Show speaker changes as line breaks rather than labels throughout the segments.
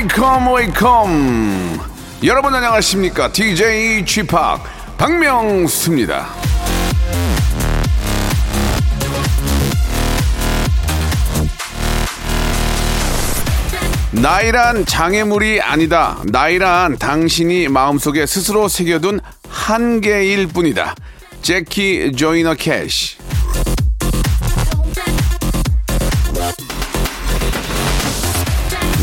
Wake up wake up. 여러분 안녕하십니까? DJ p 박명수입니다. 나이란 장애물이 아니다. 나이란 당신이 마음속에 스스로 새겨둔 한계일 뿐이다. 재키 조이너 커시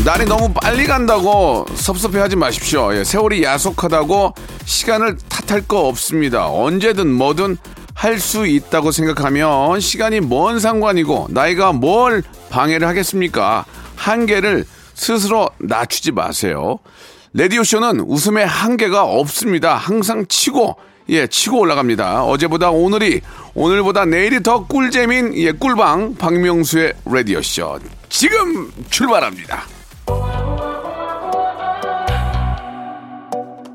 날이 너무 빨리 간다고 섭섭해하지 마십시오. 예, 세월이 야속하다고 시간을 탓할 거 없습니다. 언제든 뭐든 할 수 있다고 생각하면 시간이 뭔 상관이고 나이가 뭘 방해를 하겠습니까? 한계를 스스로 낮추지 마세요. 레디오쇼는 웃음의 한계가 없습니다. 항상 치고 예, 치고 올라갑니다. 어제보다 오늘이, 오늘보다 내일이 더 꿀잼인, 예, 꿀방, 박명수의 라디오쇼. 지금 출발합니다.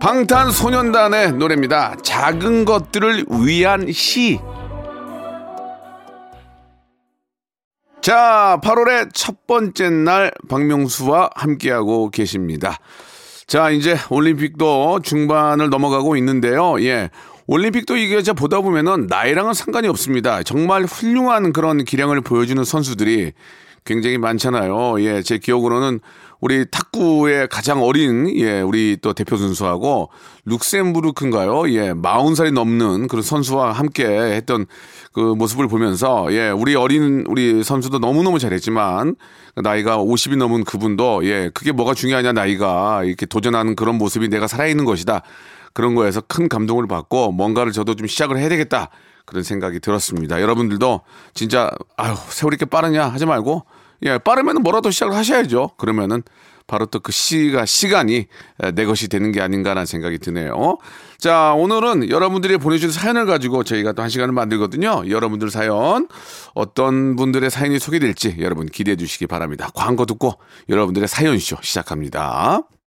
방탄소년단의 노래입니다. 작은 것들을 위한 시. 자, 8월의 첫 번째 날 박명수와 함께하고 계십니다. 자, 이제 올림픽도 중반을 넘어가고 있는데요. 예. 올림픽도 이게 저 보다 보면은 나이랑은 상관이 없습니다. 정말 훌륭한 그런 기량을 보여주는 선수들이 굉장히 많잖아요. 예, 제 기억으로는 우리 탁구의 가장 어린 예, 우리 또 대표 선수하고 룩셈부르크인가요? 예, 40살이 넘는 그런 선수와 함께 했던 그 모습을 보면서 예, 우리 어린 우리 선수도 너무너무 잘했지만 나이가 50이 넘은 그분도 예, 그게 뭐가 중요하냐 나이가 이렇게 도전하는 그런 모습이 내가 살아있는 것이다. 그런 거에서 큰 감동을 받고 뭔가를 저도 좀 시작을 해야 되겠다. 그런 생각이 들었습니다. 여러분들도 진짜 아유 세월이 이렇게 빠르냐 하지 말고 예 빠르면 뭐라도 시작을 하셔야죠. 그러면은 바로 또 그 시가 시간이 내 것이 되는 게 아닌가라는 생각이 드네요. 자 오늘은 여러분들이 보내주신 사연을 가지고 저희가 또 한 시간을 만들거든요. 여러분들 사연 어떤 분들의 사연이 소개될지 여러분 기대해 주시기 바랍니다. 광고 듣고 여러분들의 사연쇼 시작합니다.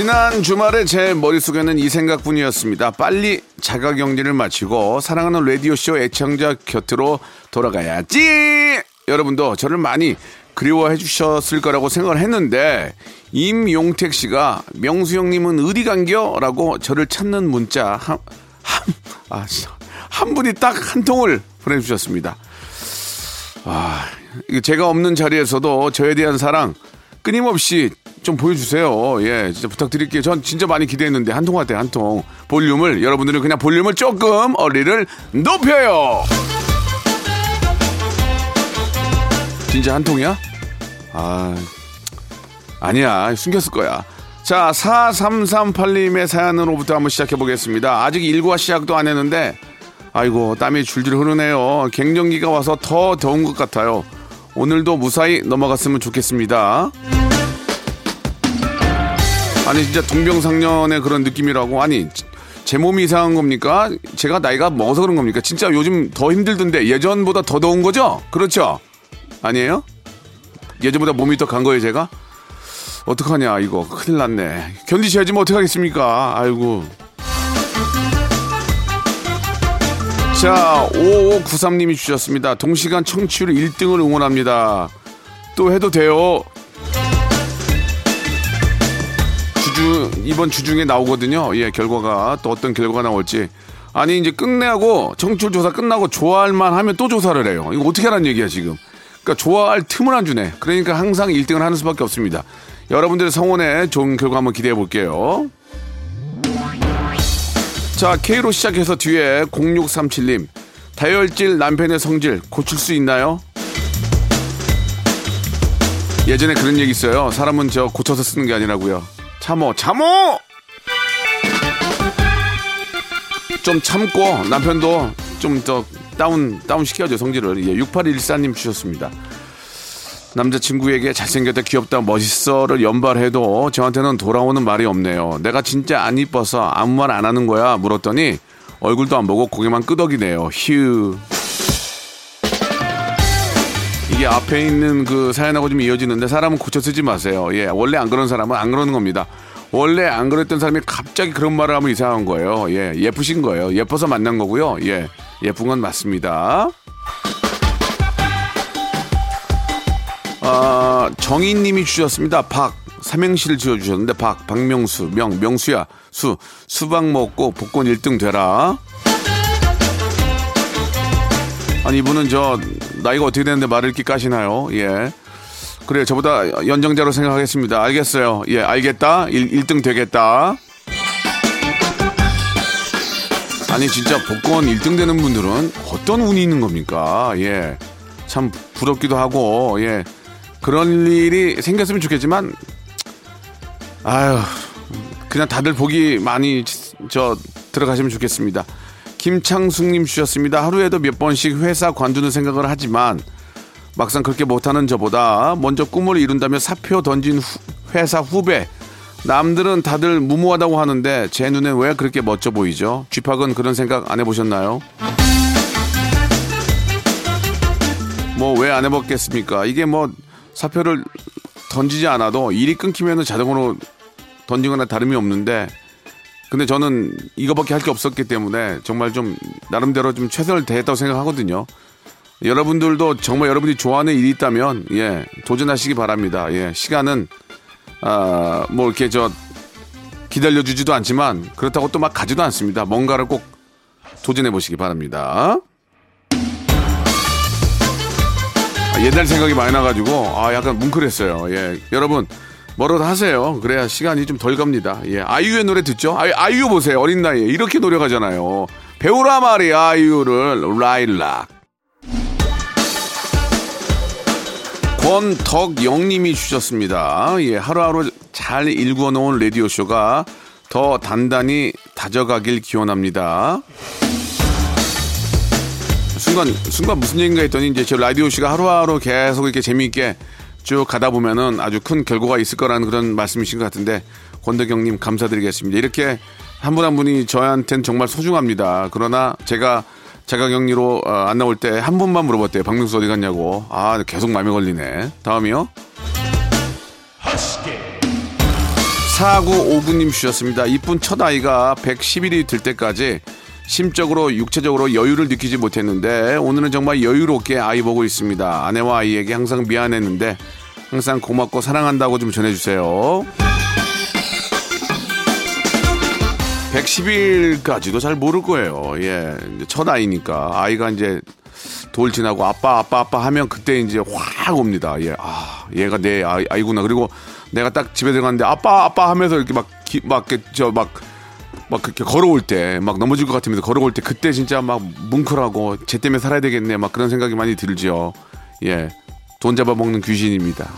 지난 주말에 제 머릿속에는 이 생각뿐이었습니다. 빨리 자가 격리를 마치고 사랑하는 라디오쇼 애청자 곁으로 돌아가야지! 여러분도 저를 많이 그리워해 주셨을 거라고 생각을 했는데, 임용택 씨가 명수 형님은 어디 간겨? 라고 저를 찾는 문자 한, 한, 아. 한 분이 딱 한 통을 보내주셨습니다. 아, 이거 제가 없는 자리에서도 저에 대한 사랑 끊임없이 좀 보여주세요. 예, 진짜 부탁드릴게요. 전 진짜 많이 기대했는데 한 통 같아요, 한 통. 볼륨을 여러분들은 그냥 볼륨을 조금 어리를 높여요. 진짜 한 통이야? 아, 아니야. 숨겼을 거야. 자, 4338님의 사연으로부터 한번 시작해 보겠습니다. 아직 일과 시작도 안 했는데, 아이고, 땀이 줄줄 흐르네요. 갱년기가 와서 더 더운 것 같아요. 오늘도 무사히 넘어갔으면 좋겠습니다. 아니, 진짜 동병상련의 그런 느낌이라고. 아니, 제 몸이 이상한 겁니까? 제가 나이가 먹어서 그런 겁니까? 진짜 요즘 더 힘들던데 예전보다 더 더운 거죠? 그렇죠? 아니에요? 예전보다 몸이 더 간 거예요, 제가? 어떡하냐, 이거. 큰일 났네. 견디셔야지 뭐 어떡하겠습니까? 아이고. 자, 5593님이 주셨습니다. 동시간 청취율 1등을 응원합니다. 또 해도 돼요. 이번 주 중에 나오거든요. 예, 결과가. 또 어떤 결과가 나올지. 아니, 이제 끝내고, 청취율 조사 끝나고 좋아할 만 하면 또 조사를 해요. 이거 어떻게 하라는 얘기야, 지금. 그러니까 좋아할 틈을 안 주네. 그러니까 항상 1등을 하는 수밖에 없습니다. 여러분들의 성원에 좋은 결과 한번 기대해 볼게요. 자, K로 시작해서 뒤에 0637님. 다혈질 남편의 성질 고칠 수 있나요? 예전에 그런 얘기 있어요. 사람은 저 고쳐서 쓰는 게 아니라고요. 참어, 참어! 좀 참고 남편도 좀 더 다운 다운 시켜줘 성질을. 예, 6814님 주셨습니다. 남자친구에게 잘생겼다, 귀엽다, 멋있어를 연발해도 저한테는 돌아오는 말이 없네요. 내가 진짜 안 이뻐서 아무 말 안 하는 거야 물었더니 얼굴도 안 보고 고개만 끄덕이네요. 휴. 이게 앞에 있는 그 사연하고 좀 이어지는데 사람은 고쳐 쓰지 마세요. 예, 원래 안 그런 사람은 안 그러는 겁니다. 원래 안 그랬던 사람이 갑자기 그런 말을 하면 이상한 거예요. 예, 예쁘신 거예요. 예뻐서 만난 거고요. 예, 예쁜 건 맞습니다. 아, 정희님이 주셨습니다. 박 삼행시를 지어주셨는데 박 박명수 명 명수야 수 수박 먹고 복권 1등 되라. 아니 이분은 저 나이가 어떻게 되는데 말을 이렇게 까시나요? 예. 그래 저보다 연정자로 생각하겠습니다. 알겠어요. 예, 알겠다. 1, 1등 되겠다. 아니 진짜 복권 1등 되는 분들은 어떤 운이 있는 겁니까? 예. 참 부럽기도 하고 예. 그런 일이 생겼으면 좋겠지만 아유 그냥 다들 복이 많이 저 들어가시면 좋겠습니다. 김창숙님 주셨습니다. 하루에도 몇 번씩 회사 관두는 생각을 하지만 막상 그렇게 못하는 저보다 먼저 꿈을 이룬다며 사표 던진 후, 회사 후배 남들은 다들 무모하다고 하는데 제 눈엔 왜 그렇게 멋져 보이죠? 쥐팍은 그런 생각 안 해보셨나요? 뭐 왜 안 해봤겠습니까? 이게 뭐 사표를 던지지 않아도 일이 끊기면 자동으로 던지거나 다름이 없는데 근데 저는 이거밖에 할 게 없었기 때문에 정말 좀 나름대로 좀 최선을 다했다고 생각하거든요. 여러분들도 정말 여러분이 좋아하는 일이 있다면 예 도전하시기 바랍니다. 예 시간은 아 뭐 이렇게 저 기다려 주지도 않지만 그렇다고 또 막 가지도 않습니다. 뭔가를 꼭 도전해 보시기 바랍니다. 아, 옛날 생각이 많이 나가지고 아 약간 뭉클했어요. 예 여러분 뭐라도 하세요. 그래야 시간이 좀 덜 갑니다. 예 아이유의 노래 듣죠? 아이, 아이유 보세요. 어린 나이에 이렇게 노력하잖아요. 배우라 말이야 아이유를 라일락. 권덕영님이 주셨습니다. 예, 하루하루 잘 일궈놓은 라디오쇼가 더 단단히 다져가길 기원합니다. 순간, 순간 무슨 얘기인가 했더니 이제 저 라디오쇼가 하루하루 계속 이렇게 재미있게 쭉 가다 보면은 아주 큰 결과가 있을 거라는 그런 말씀이신 것 같은데 권덕영님 감사드리겠습니다. 이렇게 한분한 분이 저한테는 정말 소중합니다. 그러나 제가 자가격리로 어, 안 나올 때한 분만 물어봤대요. 박명수 어디 갔냐고. 아 계속 마음에 걸리네. 다음이요. 4959님 주셨습니다. 이쁜 첫 아이가 110일이 될 때까지 심적으로 육체적으로 여유를 느끼지 못했는데 오늘은 정말 여유롭게 아이 보고 있습니다. 아내와 아이에게 항상 미안했는데 항상 고맙고 사랑한다고 좀 전해주세요. 110일까지도 잘 모를 거예요. 예. 첫 아이니까. 아이가 이제 돌 지나고 아빠, 아빠, 아빠 하면 그때 이제 확 옵니다. 예. 아, 얘가 내 아이, 아이구나. 그리고 내가 딱 집에 들어갔는데 아빠, 아빠 하면서 이렇게 막, 기, 막, 저, 막, 막 그렇게 걸어올 때, 막 넘어질 것 같으면서 걸어올 때 그때 진짜 막 뭉클하고 쟤 때문에 살아야 되겠네. 막 그런 생각이 많이 들죠. 예. 돈 잡아먹는 귀신입니다.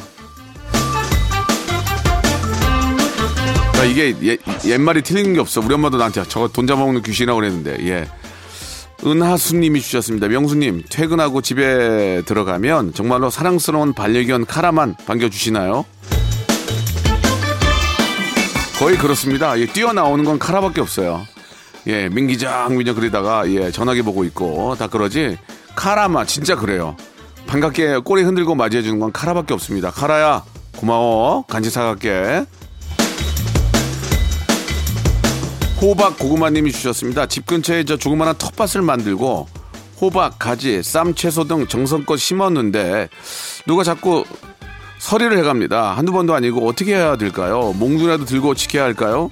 그러니까 이게 예, 옛말이 틀린 게 없어. 우리 엄마도 나한테 저거 돈 잡아먹는 귀신이라고 그랬는데, 예. 은하수님이 주셨습니다. 명수님, 퇴근하고 집에 들어가면 정말로 사랑스러운 반려견 카라만 반겨주시나요? 거의 그렇습니다. 예, 뛰어나오는 건 카라밖에 없어요. 예, 민기장, 민기장 그러다가, 예, 전화기 보고 있고, 다 그러지. 카라만, 진짜 그래요. 반갑게 꼬리 흔들고 맞이해주는 건 카라밖에 없습니다. 카라야, 고마워. 간식 사갈게. 호박 고구마님이 주셨습니다. 집 근처에 저 조그마한 텃밭을 만들고 호박, 가지, 쌈, 채소 등 정성껏 심었는데 누가 자꾸 서리를 해갑니다. 한두 번도 아니고 어떻게 해야 될까요? 몽둥이라도 들고 지켜야 할까요?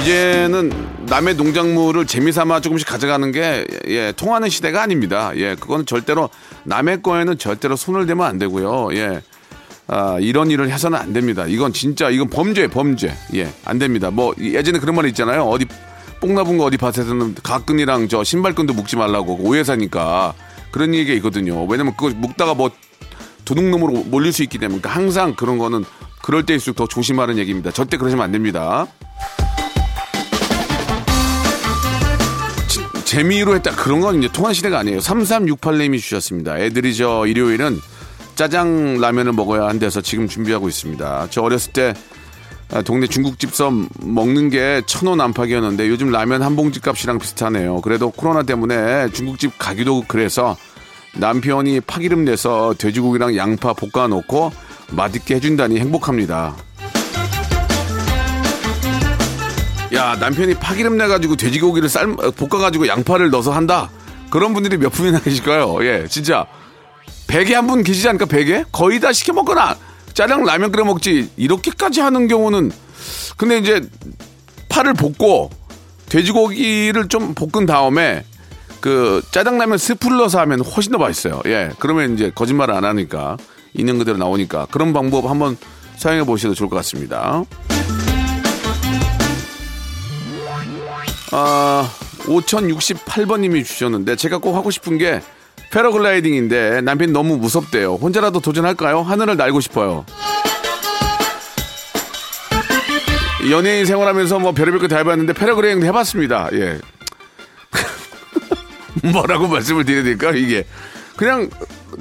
이제는 남의 농작물을 재미삼아 조금씩 가져가는 게 예, 통하는 시대가 아닙니다. 예, 그건 절대로 남의 거에는 절대로 손을 대면 안 되고요. 예. 아, 이런 일을 해서는 안 됩니다. 이건 진짜 이건 범죄 범죄. 예, 안 됩니다. 뭐 예전에 그런 말 있잖아요. 어디 뽕나쁜 거 어디 밭에서는 가끈이랑 저 신발끈도 묶지 말라고 오해사니까 그런 얘기가 있거든요. 왜냐면 그거 묶다가 뭐 도둑놈으로 몰릴 수 있기 때문에 그러니까 항상 그런 거는 그럴 때일수록 더 조심하는 얘기입니다. 절대 그러시면 안 됩니다. 재미로 했다 그런 건 이제 통한 시대가 아니에요. 3368님이 주셨습니다. 애들이 저 일요일은 짜장 라면을 먹어야 한대서 지금 준비하고 있습니다. 저 어렸을 때 아, 동네 중국집서 먹는 게 천 원 안팎이었는데 요즘 라면 한 봉지 값이랑 비슷하네요. 그래도 코로나 때문에 중국집 가기도 그래서 남편이 파기름 내서 돼지고기랑 양파 볶아 놓고 맛있게 해준다니 행복합니다. 야 남편이 파기름 내가지고 돼지고기를 삶 볶아가지고 양파를 넣어서 한다. 그런 분들이 몇 분이나 계실까요? 예, 진짜 베개 한 분 계시지 않을까 베개? 거의 다 시켜 먹거나 짜장 라면 끓여 먹지 이렇게까지 하는 경우는 근데 이제 파를 볶고 돼지고기를 좀 볶은 다음에 그 짜장라면 스프를 넣어서 하면 훨씬 더 맛있어요. 예. 그러면 이제 거짓말을 안 하니까 있는 그대로 나오니까 그런 방법 한번 사용해 보셔도 좋을 것 같습니다. 아, 5068번님이 주셨는데 제가 꼭 하고 싶은 게 패러글라이딩인데 남편이 너무 무섭대요. 혼자라도 도전할까요? 하늘을 날고 싶어요. 연예인 생활하면서 뭐 별의별 거 다 해봤는데 패러글라이딩도 해봤습니다. 예. 뭐라고 말씀을 드려야 될까 이게 그냥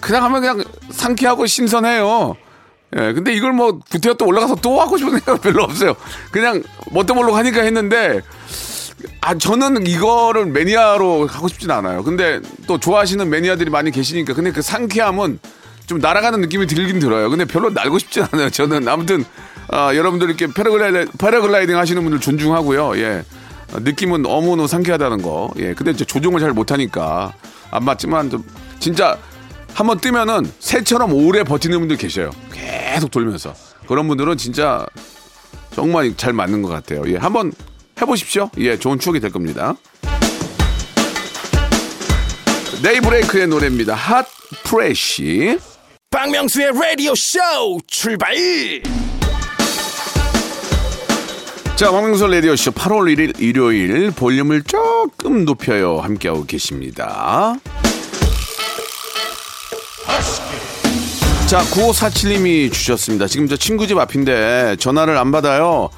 그냥 하면 그냥 상쾌하고 신선해요. 예, 근데 이걸 뭐 구태여 또 올라가서 또 하고 싶은 생각 별로 없어요. 그냥 멋도 모르고 하니까 했는데 아 저는 이거를 매니아로 하고 싶진 않아요. 근데 또 좋아하시는 매니아들이 많이 계시니까 근데 그 상쾌함은 좀 날아가는 느낌이 들긴 들어요. 근데 별로 날고 싶진 않아요. 저는 아무튼 아, 여러분들 이렇게 패러글라이딩, 패러글라이딩 하시는 분들 존중하고요. 예. 어, 느낌은 너무너무 상쾌하다는 거. 예. 근데 이제 조종을 잘 못하니까 안 맞지만 좀 진짜 한번 뜨면은 새처럼 오래 버티는 분들 계셔요. 계속 돌면서. 그런 분들은 진짜 정말 잘 맞는 것 같아요. 예. 한번 해보십시오. 예. 좋은 추억이 될 겁니다. 네이브레이크의 노래입니다. 핫 프레쉬.
박명수의 라디오 쇼 출발
자, 황명수 라디오 쇼 8월 1일 일요일 볼륨을 조금 높여요. 함께하고 계십니다. 자, 9547님이 주셨습니다. 지금 저 친구 집 앞인데 전화를 안 받아요.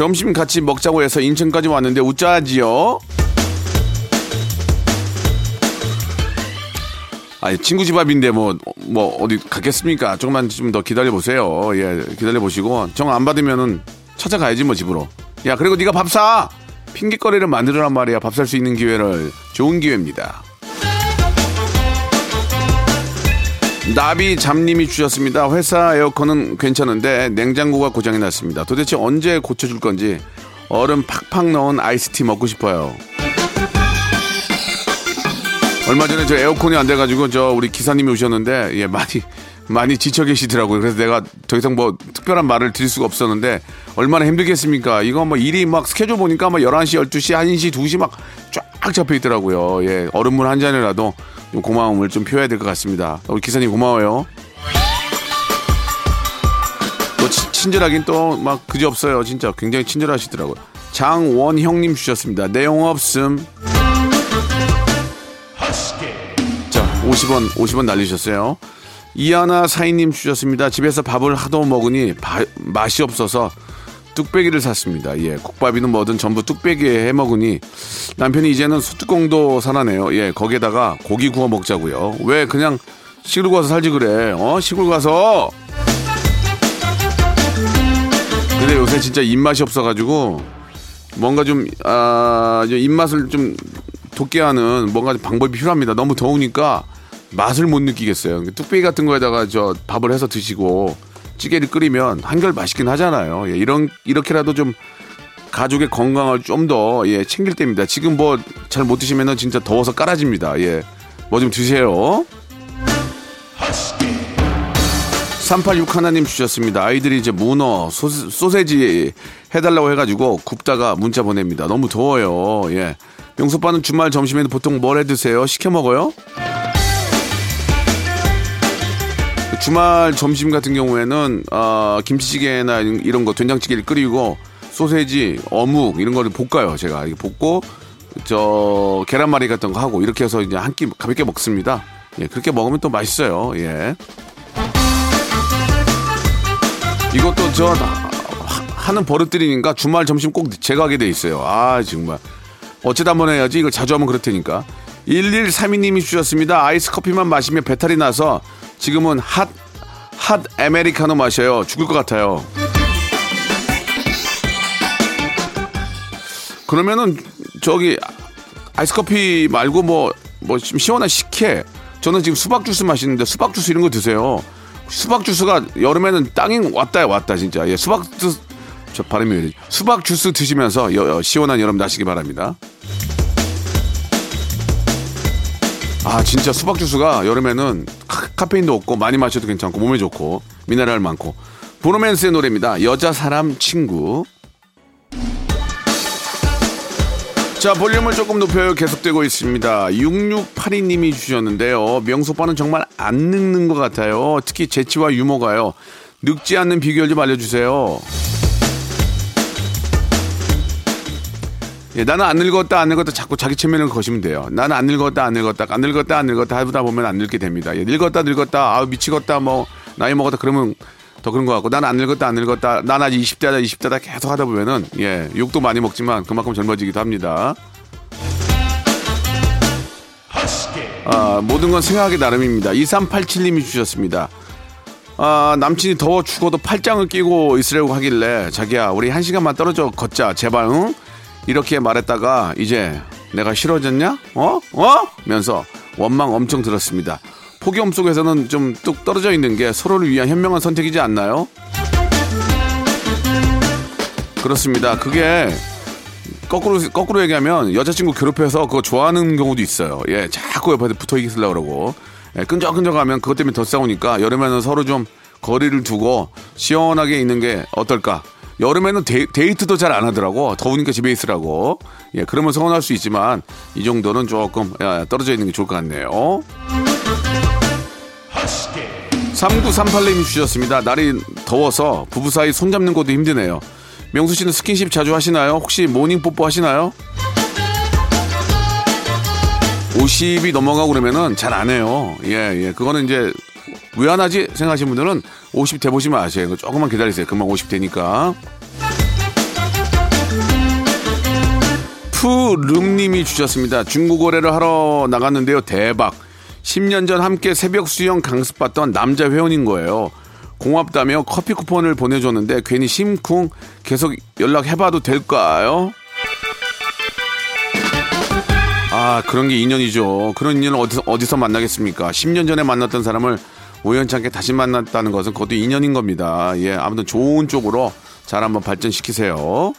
점심 같이 먹자고 해서 인천까지 왔는데 웃자지요. 아니, 친구 집 앞인데 뭐, 뭐, 어디 갔겠습니까? 조금만 좀 더 기다려 보세요. 예, 기다려 보시고. 정 안 받으면은 찾아가야지 뭐 집으로. 야, 그리고 네가 밥 사! 핑계거리를 만들어란 말이야. 밥 살 수 있는 기회를. 좋은 기회입니다. 나비 잠님이 주셨습니다. 회사 에어컨은 괜찮은데 냉장고가 고장이 났습니다. 도대체 언제 고쳐줄 건지 얼음 팍팍 넣은 아이스티 먹고 싶어요. 얼마 전에 저 에어컨이 안 돼가지고 저 우리 기사님이 오셨는데 예 많이 많이 지쳐 계시더라고요. 그래서 내가 더 이상 뭐 특별한 말을 드릴 수가 없었는데 얼마나 힘들겠습니까? 이거 뭐 일이 막 스케줄 보니까 막 11시, 12시, 1시, 2시 막 쫙 잡혀 있더라고요. 예 얼음물 한 잔이라도 좀 고마움을 좀 표해야 될 것 같습니다. 우리 기사님 고마워요. 또 친- 친절하긴 또 막 그지 없어요. 진짜 굉장히 친절하시더라고요. 장원형님 주셨습니다. 내용 없음. 자, 50원, 50원 날리셨어요. 이하나 사인님 주셨습니다. 집에서 밥을 하도 먹으니 바- 맛이 없어서 뚝배기를 샀습니다. 예, 국밥이든 뭐든 전부 뚝배기에 해 먹으니 남편이 이제는 소뚜껑도 사나네요. 예, 거기에다가 고기 구워 먹자고요. 왜 그냥 시골 가서 살지 그래? 어, 시골 가서. 근데 요새 진짜 입맛이 없어가지고 뭔가 좀, 아, 좀 입맛을 좀 돋게 하는 뭔가 좀 방법이 필요합니다. 너무 더우니까 맛을 못 느끼겠어요. 뚝배기 같은 거에다가 저 밥을 해서 드시고 찌개를 끓이면 한결 맛있긴 하잖아요. 예, 이런, 이렇게라도 좀 가족의 건강을 좀 더, 예, 챙길 때입니다. 지금 뭐 잘 못 드시면은 진짜 더워서 깔아집니다. 예. 뭐 좀 드세요. 386 하나님 주셨습니다. 아이들이 이제 문어, 소세, 소세지 해달라고 해가지고 굽다가 문자 보냅니다. 너무 더워요. 예. 명소빠는 주말 점심에는 보통 뭘 해 드세요? 시켜 먹어요? 주말 점심 같은 경우에는 어, 김치찌개나 이런 거 된장찌개를 끓이고 소세지, 어묵 이런 거를 볶아요. 제가 볶고 저 계란말이 같은 거 하고 이렇게 해서 이제 한 끼 가볍게 먹습니다. 예, 그렇게 먹으면 또 맛있어요. 예. 이것도 저 하- 하는 버릇들이니까 주말 점심 꼭 제가 하게 돼 있어요. 아 정말 어쩌다 한번 해야지 이걸 자주 하면 그렇다니까. 1132님이 주셨습니다. 아이스 커피만 마시면 배탈이 나서 지금은 핫, 핫 아메리카노 마셔요. 죽을 것 같아요. 그러면은 저기 아이스 커피 말고 뭐, 뭐좀 시원한 식혜. 저는 지금 수박 주스 마시는데 수박 주스 이런 거 드세요. 수박 주스가 여름에는 땅이 왔다 왔다 진짜. 예, 수박 주스 저 발음이 왜 이러지? 수박 주스 드시면서 여- 여- 시원한 여름 나시기 바랍니다. 아 진짜 수박 주스가 여름에는 카- 카페인도 없고 많이 마셔도 괜찮고 몸에 좋고 미네랄 많고. 브로맨스의 노래입니다. 여자 사람 친구. 자 볼륨을 조금 높여요. 계속되고 있습니다. 6682님이 주셨는데요. 명소빠는 정말 안 늙는 것 같아요. 특히 재치와 유머가요. 늙지 않는 비결 좀 알려주세요 예, 나는 안 늙었다 안 늙었다 자꾸 자기 체면을 거시면 돼요. 나는 안 늙었다 안 늙었다 안 늙었다 안 늙었다 하다 보면 안 늙게 됩니다. 예, 늙었다 늙었다 아우 미치겠다 뭐 나이 먹었다 그러면 더 그런 것 같고 나는 안 늙었다 안 늙었다 난 아직 20대다 20대다 계속 하다 보면은 예 욕도 많이 먹지만 그만큼 젊어지기도 합니다. 아, 모든 건 생각하기 나름입니다. 2387님이 주셨습니다. 아, 남친이 더워 죽어도 팔짱을 끼고 있으려고 하길래 자기야 우리 한 시간만 떨어져 걷자. 제발 응? 이렇게 말했다가 이제 내가 싫어졌냐? 어? 어? 면서 원망 엄청 들었습니다. 폭염 속에서는 좀 뚝 떨어져 있는 게 서로를 위한 현명한 선택이지 않나요? 그렇습니다. 그게 거꾸로 거꾸로 얘기하면 여자친구 괴롭혀서 그거 좋아하는 경우도 있어요. 예, 자꾸 옆에 붙어 있으려고 그러고 예, 끈적끈적하면 그것 때문에 더 싸우니까 여름에는 서로 좀 거리를 두고 시원하게 있는 게 어떨까? 여름에는 데이, 데이트도 잘 안 하더라고. 더우니까 집에 있으라고. 예, 그러면 서운할 수 있지만 이 정도는 조금 예, 떨어져 있는 게 좋을 것 같네요. 3938님이 주셨습니다. 날이 더워서 부부 사이 손잡는 것도 힘드네요. 명수 씨는 스킨십 자주 하시나요? 혹시 모닝 뽀뽀 하시나요? 50이 넘어가고 그러면은 잘 안 해요. 예, 예. 그거는 이제 왜 안 하지? 생각하시는 분들은 50 돼보시면 아셔요. 조금만 기다리세요. 금방 50 되니까. 푸름님이 주셨습니다. 중국어래를 하러 나갔는데요. 대박. 10년 전 함께 새벽 수영 강습받던 남자 회원인 거예요. 고맙다며 커피 쿠폰을 보내줬는데 괜히 심쿵 계속 연락해봐도 될까요? 아 그런 게 인연이죠. 그런 인연을 어디서 어디서 만나겠습니까? 10년 전에 만났던 사람을 우연찮게 다시 만났다는 것은 그것도 인연인 겁니다. 예, 아무튼 좋은 쪽으로 잘 한번 발전시키세요.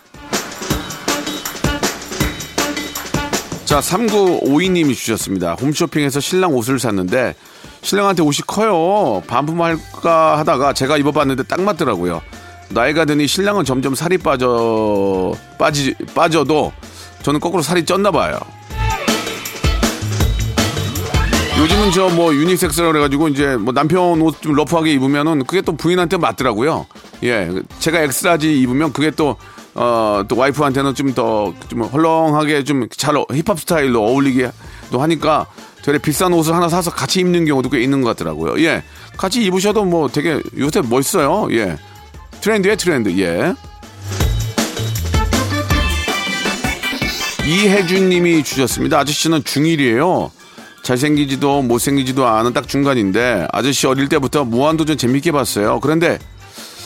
자, 3952님이 주셨습니다. 홈쇼핑에서 신랑 옷을 샀는데 신랑한테 옷이 커요. 반품할까 하다가 제가 입어봤는데 딱 맞더라고요. 나이가 드니 신랑은 점점 살이 빠져 빠지 빠져도 저는 거꾸로 살이 쪘나 봐요. 요즘은 저 뭐 유니섹스라고 그래가지고 이제 뭐 남편 옷 좀 rough하게 입으면은 그게 또 부인한테 맞더라고요. 예, 제가 X-large 입으면 그게 또 어, 또 와이프한테는 좀더좀 헐렁하게 좀 잘 힙합 스타일로 어울리게 또 하니까 되게 비싼 옷을 하나 사서 같이 입는 경우도 꽤 있는 것 같더라고요. 예, 같이 입으셔도 뭐 되게 요새 멋있어요. 예, 트렌드에 트렌드. 예. 이혜준 님이 주셨습니다. 아저씨는 중1이에요. 잘생기지도 못생기지도 않은 딱 중간인데 아저씨 어릴 때부터 무한도전 재밌게 봤어요. 그런데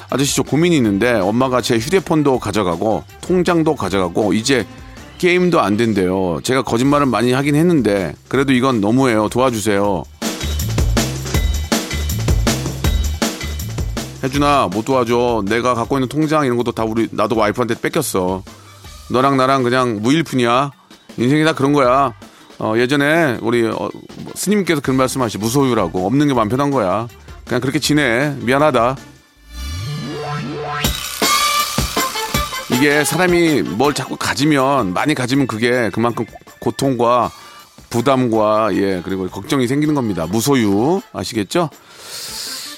아저씨 저 고민이 있는데 엄마가 제 휴대폰도 가져가고 통장도 가져가고 이제 게임도 안 된대요. 제가 거짓말을 많이 하긴 했는데 그래도 이건 너무해요. 도와주세요. 혜준아 못 도와줘. 내가 갖고 있는 통장 이런 것도 다 우리 나도 와이프한테 뺏겼어. 너랑 나랑 그냥 무일푼이야. 인생이 다 그런 거야. 어, 예전에 우리 어, 뭐 스님께서 그런 말씀하시 무소유라고 없는 게 마음 편한 거야. 그냥 그렇게 지내. 미안하다. 이게 사람이 뭘 자꾸 가지면 많이 가지면 그게 그만큼 고통과 부담과 예 그리고 걱정이 생기는 겁니다. 무소유 아시겠죠?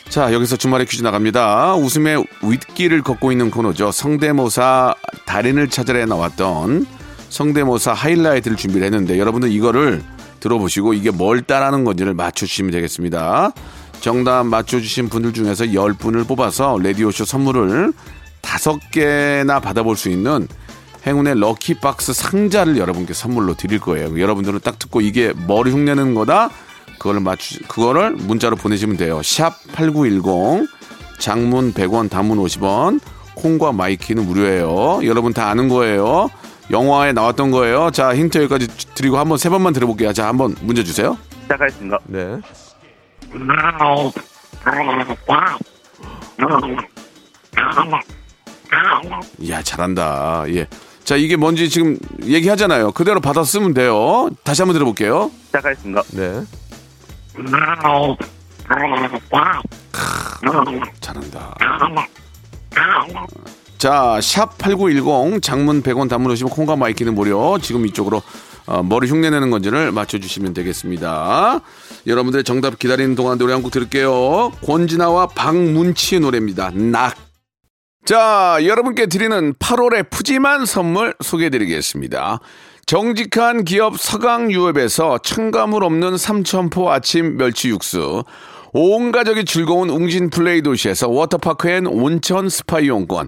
자, 여기서 주말에 퀴즈 나갑니다. 웃음의 윗길을 걷고 있는 코너죠. 성대모사 달인을 찾으러 나왔던 성대모사 하이라이트를 준비를 했는데 여러분들 이거를 들어보시고 이게 뭘 따라하는 건지를 맞춰주시면 되겠습니다. 정답 맞춰주신 분들 중에서 10분을 뽑아서 라디오쇼 선물을 5개나 받아볼 수 있는 행운의 럭키박스 상자를 여러분께 선물로 드릴 거예요. 여러분들은 딱 듣고 이게 머리 흉내는 거다? 그거를 맞추, 그거를 문자로 보내시면 돼요. 샵 8910, 장문 100원, 단문 50원, 콩과 my K는 무료예요. 여러분 다 아는 거예요. 영화에 나왔던 거예요. 자, 힌트 여기까지 드리고 한번 세 번만 들어볼게요. 자, 한번 문제 주세요.
시작하겠습니다.
네. 이야, 잘한다. 예. 자, 이게 뭔지 지금 얘기하잖아요. 그대로 받아 쓰면 돼요. 다시 한번 들어볼게요.
시작하겠습니다.
네. 잘한다. 자, 샵 8910 장문 100원 단문 오시면 콩과 마이 K는 무료. 지금 이쪽으로 어, 머리 흉내 내는 건지를 맞춰 주시면 되겠습니다. 여러분들의 정답 기다리는 동안 노래 한 곡 들을게요. 권진아와 박문치의 노래입니다. 낙. 자, 여러분께 드리는 8월의 푸짐한 선물 소개해 드리겠습니다. 정직한 기업 서강유업에서 첨가물 없는 삼천포 아침 멸치 육수, 온 가족이 즐거운 웅진 플레이 도시에서 워터파크 and 온천 스파 이용권,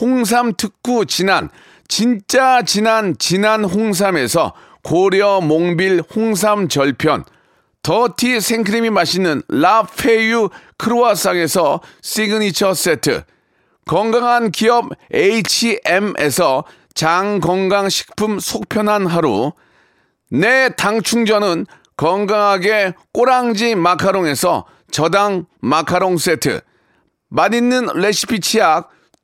홍삼 특구 진한, 진짜 진한 진한 홍삼에서 고려 몽빌 홍삼 절편, 더티 생크림이 맛있는 라페유 크루아상에서 시그니처 세트, 건강한 기업 H&M에서 장건강식품 속편한 하루, 내 당 충전은 건강하게 꼬랑지 마카롱에서 저당 마카롱 세트, 맛있는 레시피 치약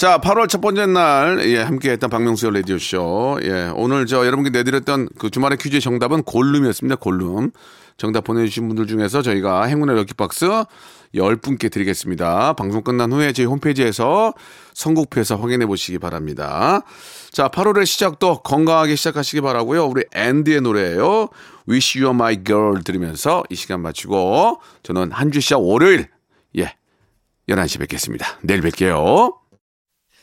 자, 8월 첫 번째 날, 예, 함께 했던 박명수의 라디오쇼. 예, 오늘 저 여러분께 내드렸던 그 주말의 퀴즈의 정답은 골룸이었습니다. 골룸. 정답 보내주신 분들 중에서 저희가 행운의 럭키박스 10분께 드리겠습니다. 방송 끝난 후에 저희 홈페이지에서 선곡표에서 확인해 보시기 바랍니다. 자, 8월의 시작도 건강하게 시작하시기 바라고요 우리 앤디의 노래예요 Wish You Were My Girl 들으면서 이 시간 마치고 저는 한 주 시작 월요일, 예, 11시 뵙겠습니다. 내일 뵐게요.